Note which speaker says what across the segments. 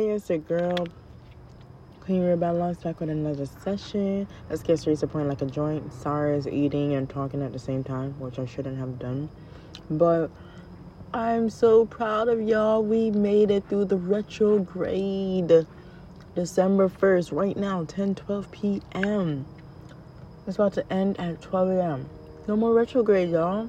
Speaker 1: Hi, yes, your girl. Clean your balance back with another session. Let's get straight to point like a joint. Sorry is eating and talking at the same time, which I shouldn't have done. But I'm so proud of y'all. We made it through the retrograde. December 1st, right now, 10 12 p.m. It's about to end at 12 a.m. No more retrograde, y'all.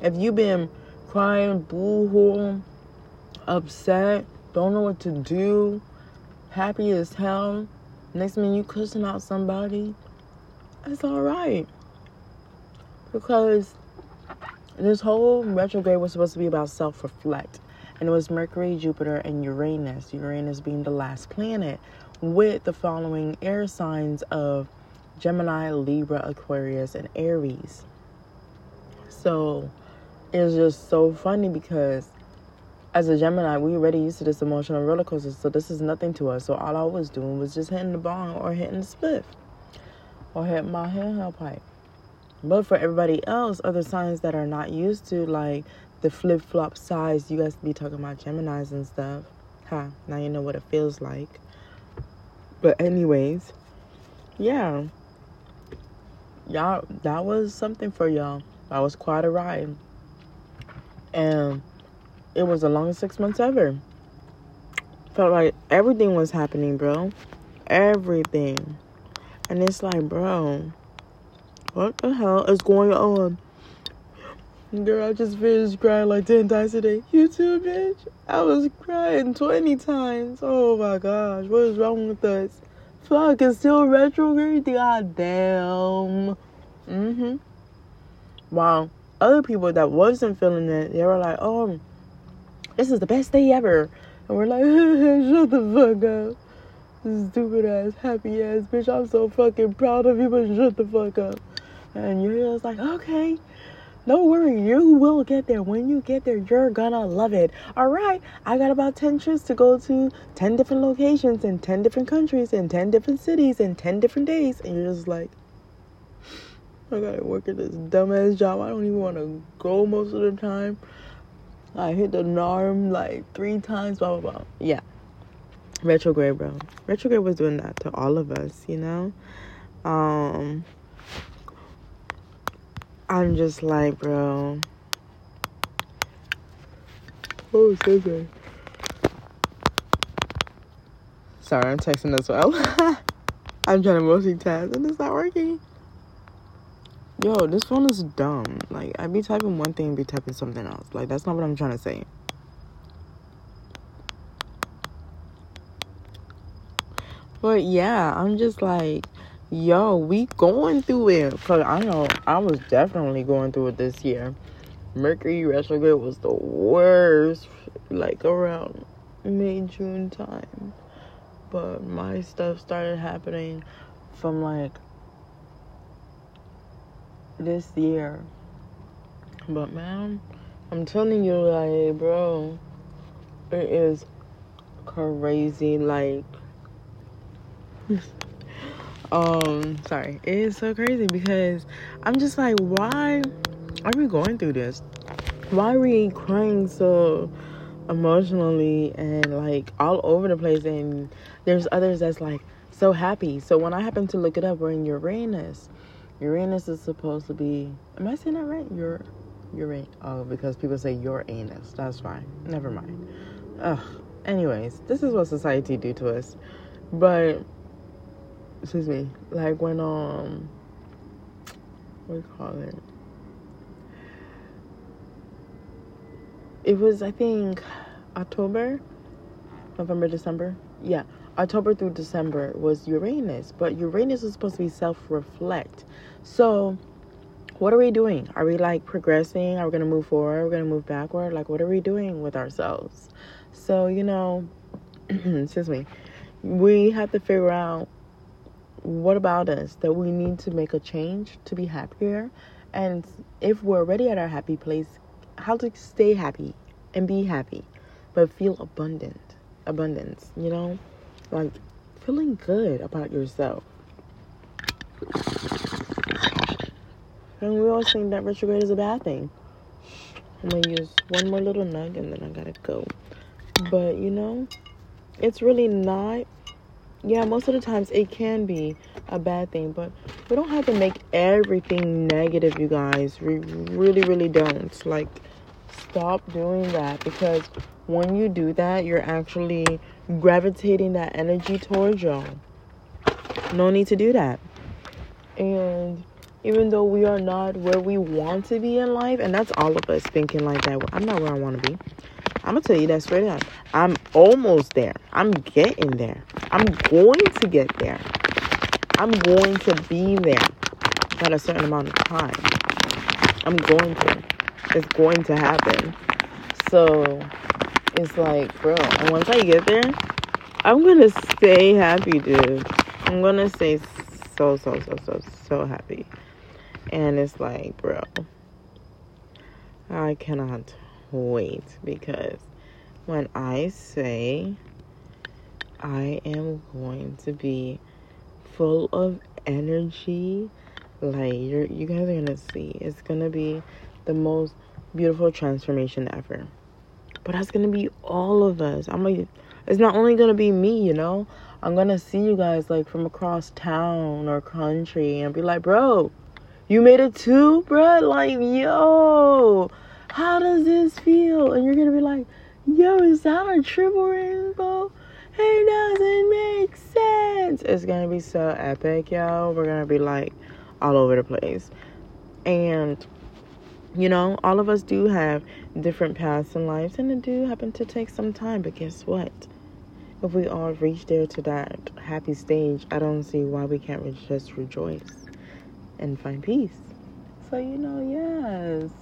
Speaker 1: If you've been crying, boo hoo, upset, don't know what to do, happy as hell, next minute you cussing out somebody, it's alright. Because this whole retrograde was supposed to be about self reflect. And it was Mercury, Jupiter, and Uranus. Uranus being the last planet with the following air signs of Gemini, Libra, Aquarius, and Aries. So it's just so funny because as a Gemini, we already used to this emotional roller coaster, so this is nothing to us. So all I was doing was just hitting the bong or hitting the spliff or hitting my handheld pipe. But for everybody else, other signs that are not used to like the flip flop size, you guys be talking about Geminis and stuff. Ha, huh, now you know what it feels like. But anyways, yeah y'all that was something for y'all. That was quite a ride. And it was the longest six months ever. Felt like everything was happening, bro. Everything. And it's like, bro, what the hell is going on? Girl, I just finished crying like 10 times today. You too, bitch? I was crying 20 times. Oh my gosh, what is wrong with us? Fuck, it's still retrograde? God damn. Mm-hmm. Wow. other people that wasn't feeling it, they were like, oh, this is the best day ever. And we're like, shut the fuck up. Stupid ass, happy ass bitch. I'm so fucking proud of you, but shut the fuck up. And you're just like, okay. Don't worry, you will get there. When you get there, you're gonna love it. All right, I got about 10 trips to go to 10 different locations in 10 different countries in 10 different cities in 10 different days. And you're just like, I gotta work at this dumbass job. I don't even wanna go most of the time. I hit the norm like three times, blah, blah, blah. Yeah. Retrograde, bro. Retrograde was doing that to all of us, you know? Um, I'm just like, bro. Oh, so good. Sorry, I'm texting as well. I'm trying to multitask and it's not working. Yo, this phone is dumb. Like, I be typing one thing and be typing something else. Like, that's not what I'm trying to say. But yeah, I'm just like, yo, we going through it. Cause I know I was definitely going through it this year. Mercury retrograde was the worst, like around May June time. But my stuff started happening from like this year. But man, I'm telling you, like, bro, it is crazy. Like, um sorry it is so crazy because i'm just like why are we going through this why are we crying so emotionally and like all over the place and there's others that's like so happy so when i happen to look it up we're in uranus uranus is supposed to be am i saying that right your uranus oh because people say your anus that's fine never mind ugh anyways this is what society do to us but excuse me, like when um what do you call it? It was I think October, November, December. Yeah. October through December was Uranus, but Uranus is supposed to be self-reflect. So, what are we doing? Are we like progressing? Are we going to move forward? Are we going to move backward? Like what are we doing with ourselves? So, you know, excuse me. We have to figure out what about us that we need to make a change to be happier? And if we're already at our happy place, how to stay happy and be happy, but feel abundant, abundance, you know, like feeling good about yourself. And we all think that retrograde is a bad thing. I'm gonna use one more little nug and then I gotta go. But you know, it's really not. Yeah, most of the times it can be a bad thing, but we don't have to make everything negative, you guys. We really, really don't. Like, stop doing that because when you do that, you're actually gravitating that energy towards y'all. No need to do that. And even though we are not where we want to be in life, and that's all of us thinking like that. I'm not where I want to be. I'm gonna tell you that straight up. I'm almost there. I'm getting there. I'm going to get there. I'm going to be there at a certain amount of time. I'm going to. It's going to happen. So it's like, bro, and once I get there, I'm gonna stay happy, dude. I'm gonna stay so, so, so, so, so happy. And it's like, bro, I cannot wait because when I say I am going to be full of energy, like you're, you guys are gonna see, it's gonna be the most beautiful transformation ever. But that's gonna be all of us. I'm like, it's not only gonna be me, you know. I'm gonna see you guys like from across town or country and be like, bro, you made it too, bro. Like, yo, how does this feel? And you're gonna be like, yo, is that a triple rainbow? It doesn't make sense. It's gonna be so epic, yo. We're gonna be like all over the place. And you know, all of us do have different paths in life, and it do happen to take some time. But guess what? If we all reach there to that happy stage, I don't see why we can't just rejoice and find peace. So, you know, yes,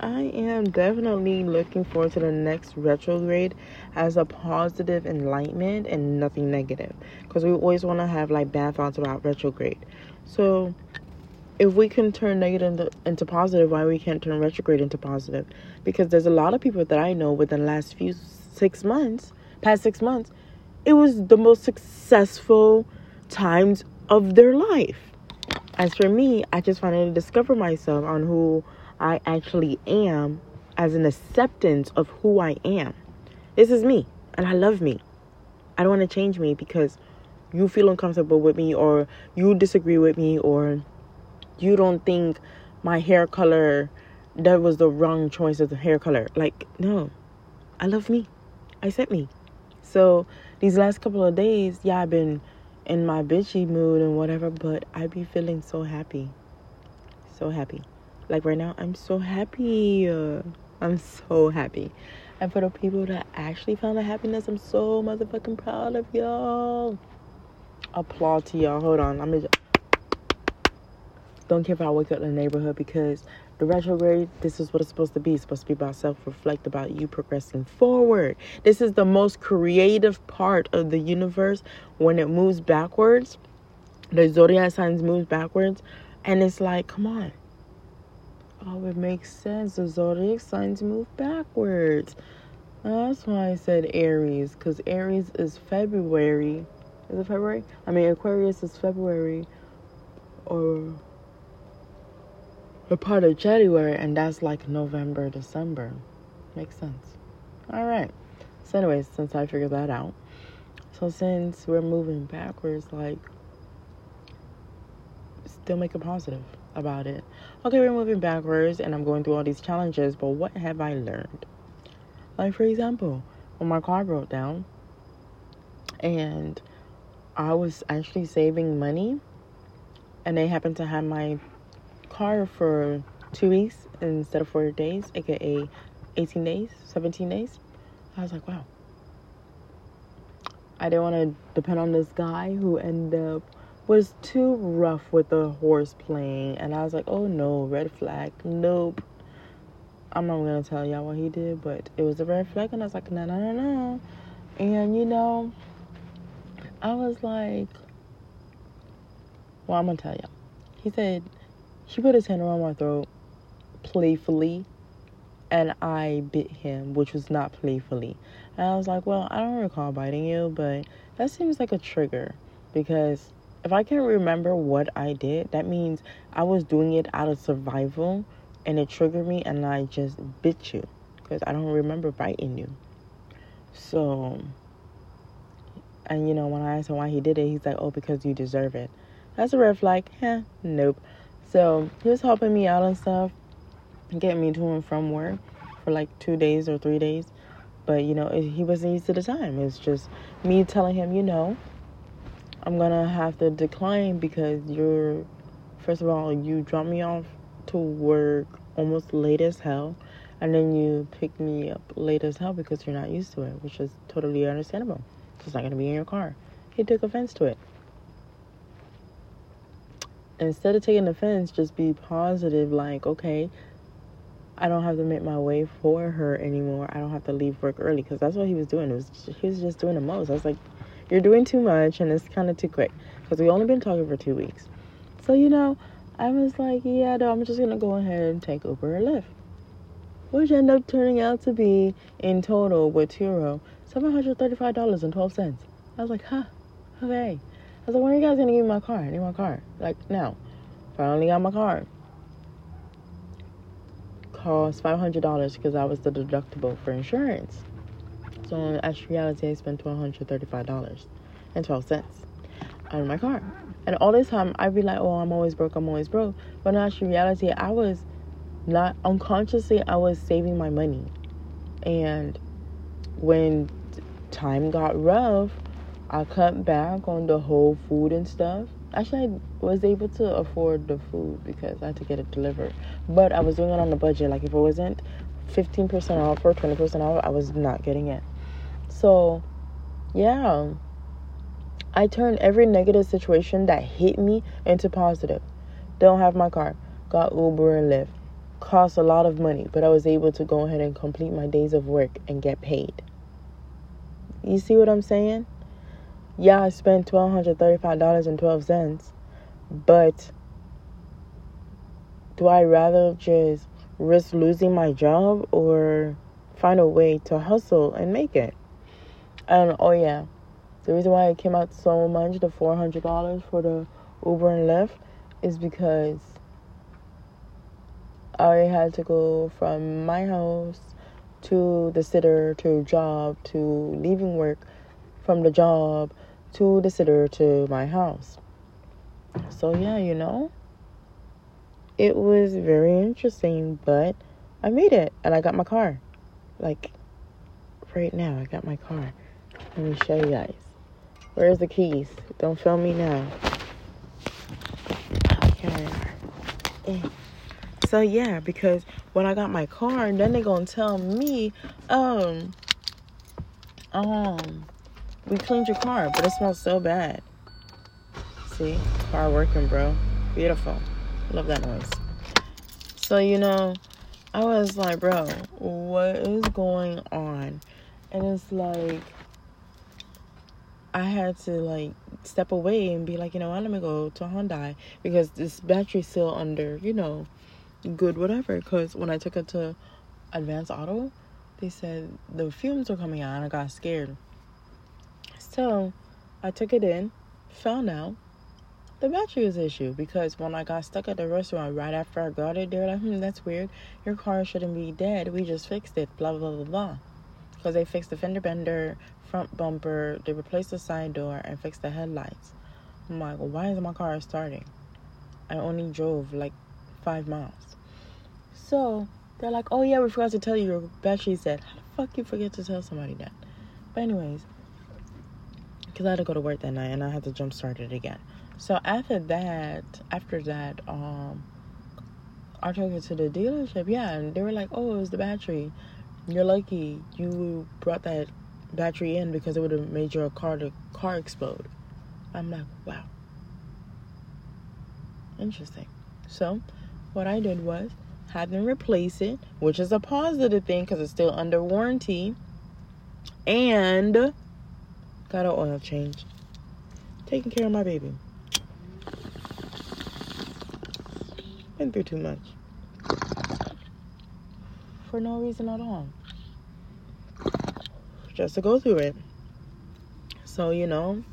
Speaker 1: I am definitely looking forward to the next retrograde as a positive enlightenment and nothing negative. Because we always want to have like bad thoughts about retrograde. So, if we can turn negative into, into positive, why we can't turn retrograde into positive? Because there's a lot of people that I know within the last few six months, past six months, it was the most successful times of their life. As for me, I just wanted to discover myself on who I actually am as an acceptance of who I am. This is me, and I love me. I don't want to change me because you feel uncomfortable with me, or you disagree with me, or you don't think my hair color that was the wrong choice of the hair color. Like, no, I love me. I accept me. So these last couple of days, yeah, I've been in my bitchy mood and whatever, but I be feeling so happy. So happy. Like right now, I'm so happy. Uh, I'm so happy. And for the people that actually found the happiness, I'm so motherfucking proud of y'all. Applaud to y'all. Hold on. I'm gonna don't care if I wake up in the neighborhood because the retrograde, this is what it's supposed to be. It's supposed to be about self reflect, about you progressing forward. This is the most creative part of the universe when it moves backwards. The zodiac signs moves backwards, and it's like, come on. Oh, it makes sense. The zodiac signs move backwards. That's why I said Aries, because Aries is February. Is it February? I mean, Aquarius is February. Or a part of January, and that's like November, December. Makes sense. All right. So, anyways, since I figured that out, so since we're moving backwards, like, still make a positive about it. Okay, we're moving backwards, and I'm going through all these challenges, but what have I learned? Like, for example, when my car broke down, and I was actually saving money, and they happened to have my car for two weeks instead of four days, aka 18 days, 17 days. I was like, wow. I didn't want to depend on this guy who ended up was too rough with the horse playing, and I was like, oh no, red flag, nope. I'm not gonna tell y'all what he did, but it was a red flag, and I was like, no, no, no, no. And you know, I was like, well, I'm gonna tell y'all. He said he put his hand around my throat playfully, and I bit him, which was not playfully. And I was like, Well, I don't recall biting you, but that seems like a trigger because if I can't remember what I did, that means I was doing it out of survival and it triggered me and I just bit you because I don't remember biting you. So And you know, when I asked him why he did it, he's like, "Oh, because you deserve it." That's a red flag. Heh, nope. So he was helping me out and stuff, getting me to and from work for like two days or three days. But you know, he wasn't used to the time. It's just me telling him, you know, I'm gonna have to decline because you're, first of all, you drop me off to work almost late as hell, and then you pick me up late as hell because you're not used to it, which is totally understandable. It's not gonna be in your car. He took offense to it. Instead of taking offense, just be positive, like, okay, I don't have to make my way for her anymore. I don't have to leave work early because that's what he was doing. It was he was just doing the most. I was like, you're doing too much and it's kind of too quick because we only been talking for two weeks. So you know, I was like, yeah, no, I'm just gonna go ahead and take Uber or Lyft, which ended up turning out to be in total with Turo seven hundred thirty-five dollars and twelve cents. I was like, huh, okay. I was like, when are you guys gonna give me my car? I need my car. Like now. Finally got my car. Cost five hundred dollars because that was the deductible for insurance. So in actuality I spent twelve hundred thirty-five dollars and twelve cents on my car. And all this time, I'd be like, oh, I'm always broke, I'm always broke. But in actual reality, I was not unconsciously, I was saving my money. And when time got rough, I cut back on the whole food and stuff. Actually, I was able to afford the food because I had to get it delivered. But I was doing it on the budget. Like, if it wasn't 15% off or 20% off, I was not getting it. So, yeah I turned every negative situation that hit me into positive. Don't have my car. Got Uber and Lyft. Cost a lot of money, but I was able to go ahead and complete my days of work and get paid. You see what I'm saying? Yeah, I spent $1,235.12, but do I rather just risk losing my job or find a way to hustle and make it? And oh, yeah, the reason why it came out so much, the $400 for the Uber and Lyft, is because I had to go from my house to the sitter to job to leaving work from the job to the sitter to my house. So, yeah, you know, it was very interesting, but I made it and I got my car. Like, right now, I got my car. Let me show you guys. Where's the keys? Don't film me now. Okay. Eh. So yeah, because when I got my car, then they gonna tell me, um, um, we cleaned your car, but it smells so bad. See, car working, bro. Beautiful. Love that noise. So you know, I was like, bro, what is going on? And it's like I had to like step away and be like, you know what, let me go to Hyundai because this battery's still under, you know, good whatever. Because when I took it to Advanced Auto, they said the fumes were coming out and I got scared. So I took it in, found out the battery was issue because when I got stuck at the restaurant right after I got it, they were like, hmm, that's weird. Your car shouldn't be dead. We just fixed it, blah, blah, blah, blah. Because they fixed the fender bender, front bumper, they replaced the side door, and fixed the headlights. I'm like, well, why is my car starting? I only drove like five miles. So they're like, oh yeah, we forgot to tell you your battery's dead. How the fuck you forget to tell somebody that? But anyways, because I had to go to work that night and I had to jump start it again. So after that, after that, um, I took it to the dealership. Yeah, and they were like, oh, it was the battery. You're lucky you brought that battery in because it would have made your car to car explode. I'm like, wow. Interesting. So, what I did was had them replace it, which is a positive thing because it's still under warranty, and got an oil change. Taking care of my baby. Been through too much. For no reason at all just to go through it. So, you know,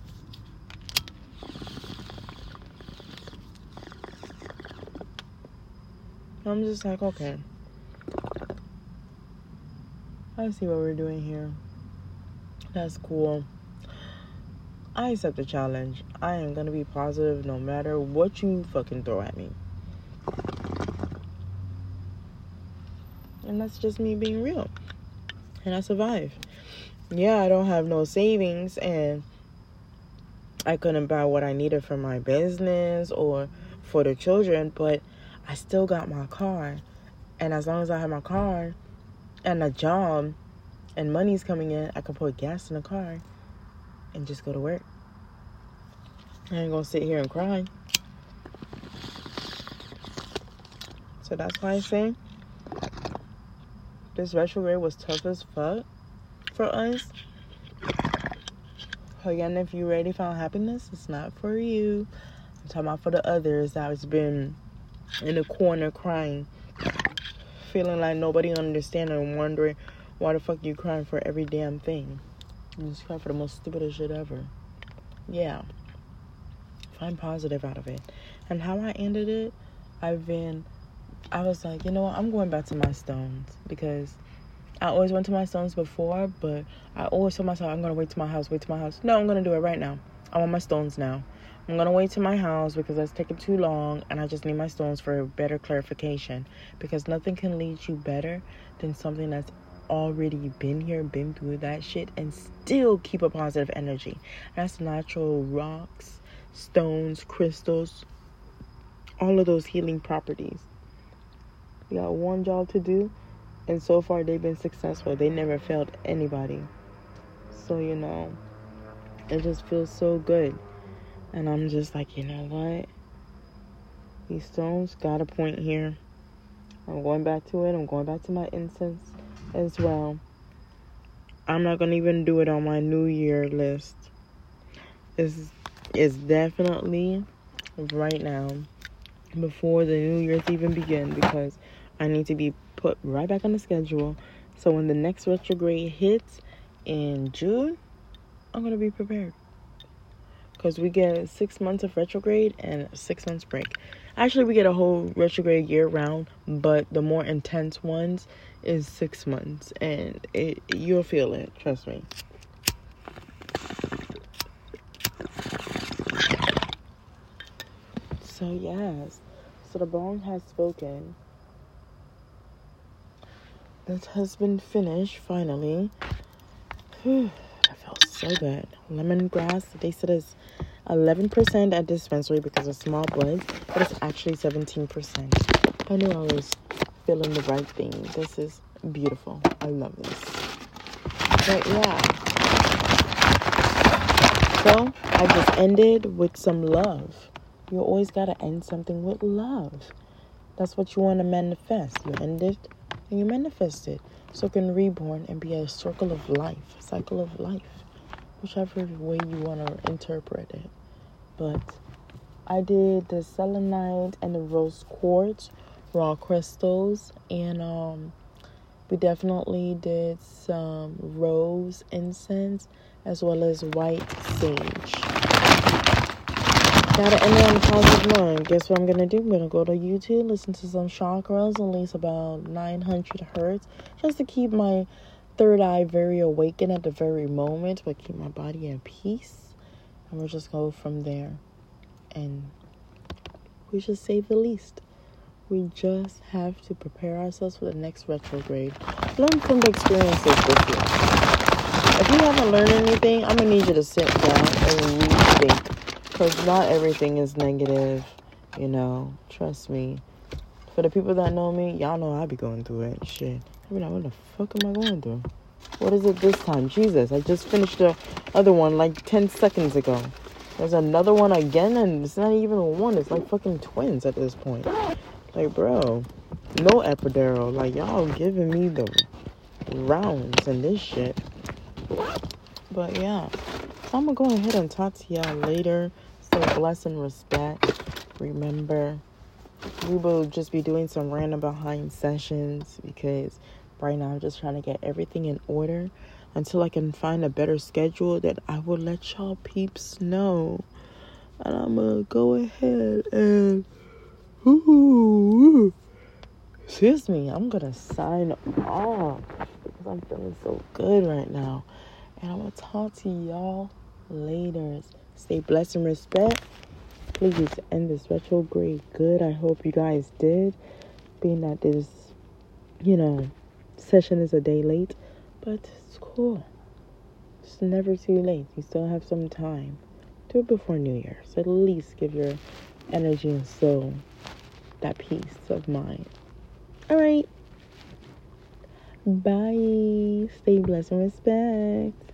Speaker 1: I'm just like, okay. I see what we're doing here. That's cool. I accept the challenge. I am gonna be positive no matter what you fucking throw at me. And that's just me being real. And I survive. Yeah, I don't have no savings and I couldn't buy what I needed for my business or for the children, but I still got my car. And as long as I have my car and a job and money's coming in, I can put gas in the car and just go to work. I ain't gonna sit here and cry. So that's why I say this retrograde was tough as fuck for us. Again, if you already found happiness, it's not for you. I'm talking about for the others that's been in the corner crying, feeling like nobody understanding and wondering why the fuck you crying for every damn thing. You just cry for the most stupidest shit ever. Yeah. Find positive out of it. And how I ended it, I've been I was like, you know what, I'm going back to my stones because I always went to my stones before, but I always told myself I'm gonna wait to my house, wait to my house. No, I'm gonna do it right now. I want my stones now. I'm gonna wait to my house because that's taking too long and I just need my stones for a better clarification. Because nothing can lead you better than something that's already been here, been through that shit, and still keep a positive energy. That's natural rocks, stones, crystals, all of those healing properties. We got one job to do, and so far they've been successful. They never failed anybody. So, you know, it just feels so good. And I'm just like, you know what? These stones got a point here. I'm going back to it. I'm going back to my incense as well. I'm not gonna even do it on my New Year list. It's it's definitely right now before the New Year's even begin because I need to be put right back on the schedule. So when the next retrograde hits in June, I'm gonna be prepared because we get six months of retrograde and six months break. Actually, we get a whole retrograde year round, but the more intense ones is six months, and it you'll feel it. Trust me. So yes, so the bong has spoken. That has been finished finally. Felt so good. Lemongrass. They said it's 11% at dispensary because of small blends, but it's actually 17%. I knew I was feeling the right thing. This is beautiful. I love this. But yeah. So I just ended with some love. You always gotta end something with love. That's what you want to manifest. You end it and you manifest it. So can reborn and be a circle of life, cycle of life, whichever way you want to interpret it. But I did the selenite and the rose quartz raw crystals and um we definitely did some rose incense as well as white sage. Gotta end on a positive note. Guess what I'm gonna do? I'm gonna go to YouTube, listen to some chakras, at least about 900 hertz, just to keep my third eye very awakened at the very moment, but keep my body in peace. And we'll just go from there. And we just save the least. We just have to prepare ourselves for the next retrograde. Learn from the experiences this year. If you haven't learned anything, I'm gonna need you to sit down and rethink because not everything is negative, you know. Trust me. For the people that know me, y'all know I be going through it. Shit. I like, what the fuck am I going through? What is it this time? Jesus, I just finished the other one like 10 seconds ago. There's another one again, and it's not even one. It's like fucking twins at this point. Like, bro, no epidural. Like, y'all giving me the rounds and this shit. But yeah. So I'm gonna go ahead and talk to y'all later. Stay blessed and respect. Remember, we will just be doing some random behind sessions because right now I'm just trying to get everything in order until I can find a better schedule that I will let y'all peeps know. And I'm gonna go ahead and ooh, excuse me, I'm gonna sign off because I'm feeling so good right now. And I'm gonna talk to y'all later. Stay blessed and respect. Please end this retrograde good. I hope you guys did. Being that this, you know, session is a day late, but it's cool. It's never too late. You still have some time. Do it before New Year's. At least give your energy and soul that peace of mind. All right. Bye. Stay blessed and respect.